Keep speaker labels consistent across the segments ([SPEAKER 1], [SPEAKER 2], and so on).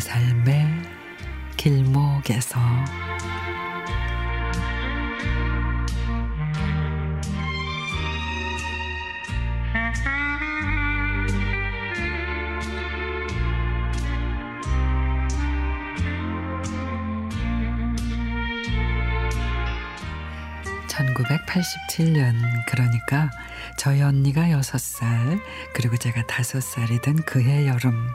[SPEAKER 1] 삶의 길목에서. (1987년) 그러니까 저희 언니가 여섯 살 그리고 제가 다섯 살이 된 그해 여름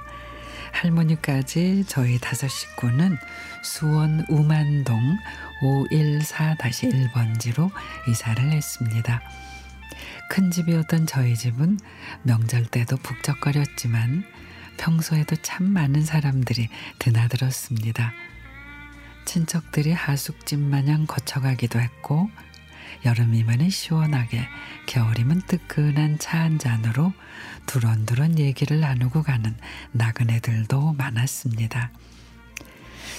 [SPEAKER 1] 할머니까지 저희 다섯 식구는 수원 우만동 514-1번지로 이사를 했습니다. 큰 집이었던 저희 집은 명절 때도 북적거렸지만 평소에도 참 많은 사람들이 드나들었습니다. 친척들이 하숙집 마냥 거쳐가기도 했고 여름이면 시원하게 겨울이면 뜨끈한 차 한 잔으로 두런두런 얘기를 나누고 가는 나그네들도 많았습니다.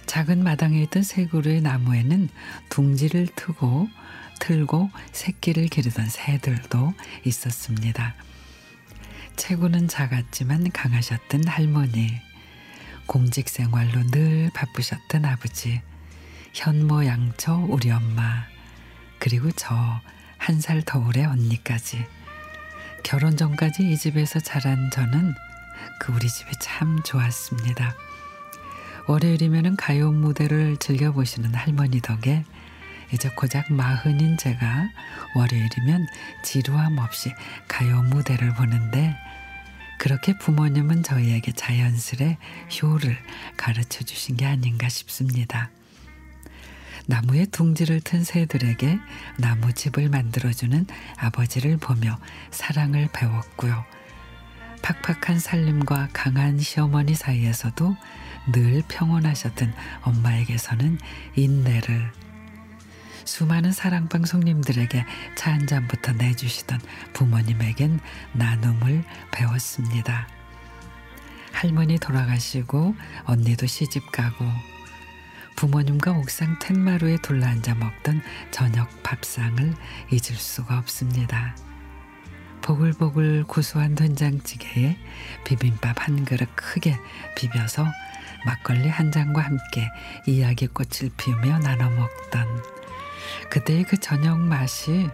[SPEAKER 1] 작은 마당에 있던 세 그루의 나무에는 둥지를 트고 틀고 새끼를 기르던 새들도 있었습니다. 체구는 작았지만 강하셨던 할머니, 공직 생활로 늘 바쁘셨던 아버지, 현모 양처 우리 엄마, 그리고 저 한살 터울의 언니까지. 결혼 전까지 이 집에서 자란 저는 그 우리 집이 참 좋았습니다. 월요일이면 가요 무대를 즐겨보시는 할머니 덕에 이제 고작 마흔인 제가 월요일이면 지루함 없이 가요 무대를 보는데 그렇게 부모님은 저희에게 자연스레 효를 가르쳐 주신 게 아닌가 싶습니다. 나무에 둥지를 튼 새들에게 나무집을 만들어주는 아버지를 보며 사랑을 배웠고요. 팍팍한 살림과 강한 시어머니 사이에서도 늘 평온하셨던 엄마에게서는 인내를 수많은 사랑방 손님들에게 차 한 잔부터 내주시던 부모님에겐 나눔을 배웠습니다. 할머니 돌아가시고 언니도 시집 가고 부모님과 옥상 텐마루에 둘러앉아 먹던 저녁 밥상을 잊을 수가 없습니다. 보글보글 고소한 된장찌개에 비빔밥 한 그릇 크게 비벼서 막걸리 한 잔과 함께 이야기꽃을 피우며 나눠 먹던 그때의 그 저녁 맛이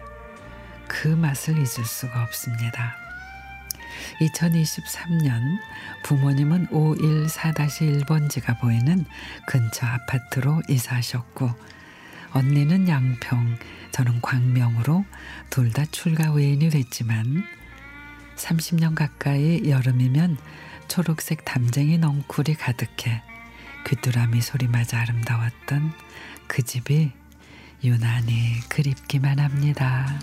[SPEAKER 1] 그 맛을 잊을 수가 없습니다. 2023년 부모님은 514-1번지가 보이는 근처 아파트로 이사하셨고 언니는 양평, 저는 광명으로 둘 다 출가 외인이 됐지만 30년 가까이 여름이면 초록색 담쟁이 넝쿨이 가득해 귀뚜라미 소리마저 아름다웠던 그 집이 유난히 그립기만 합니다.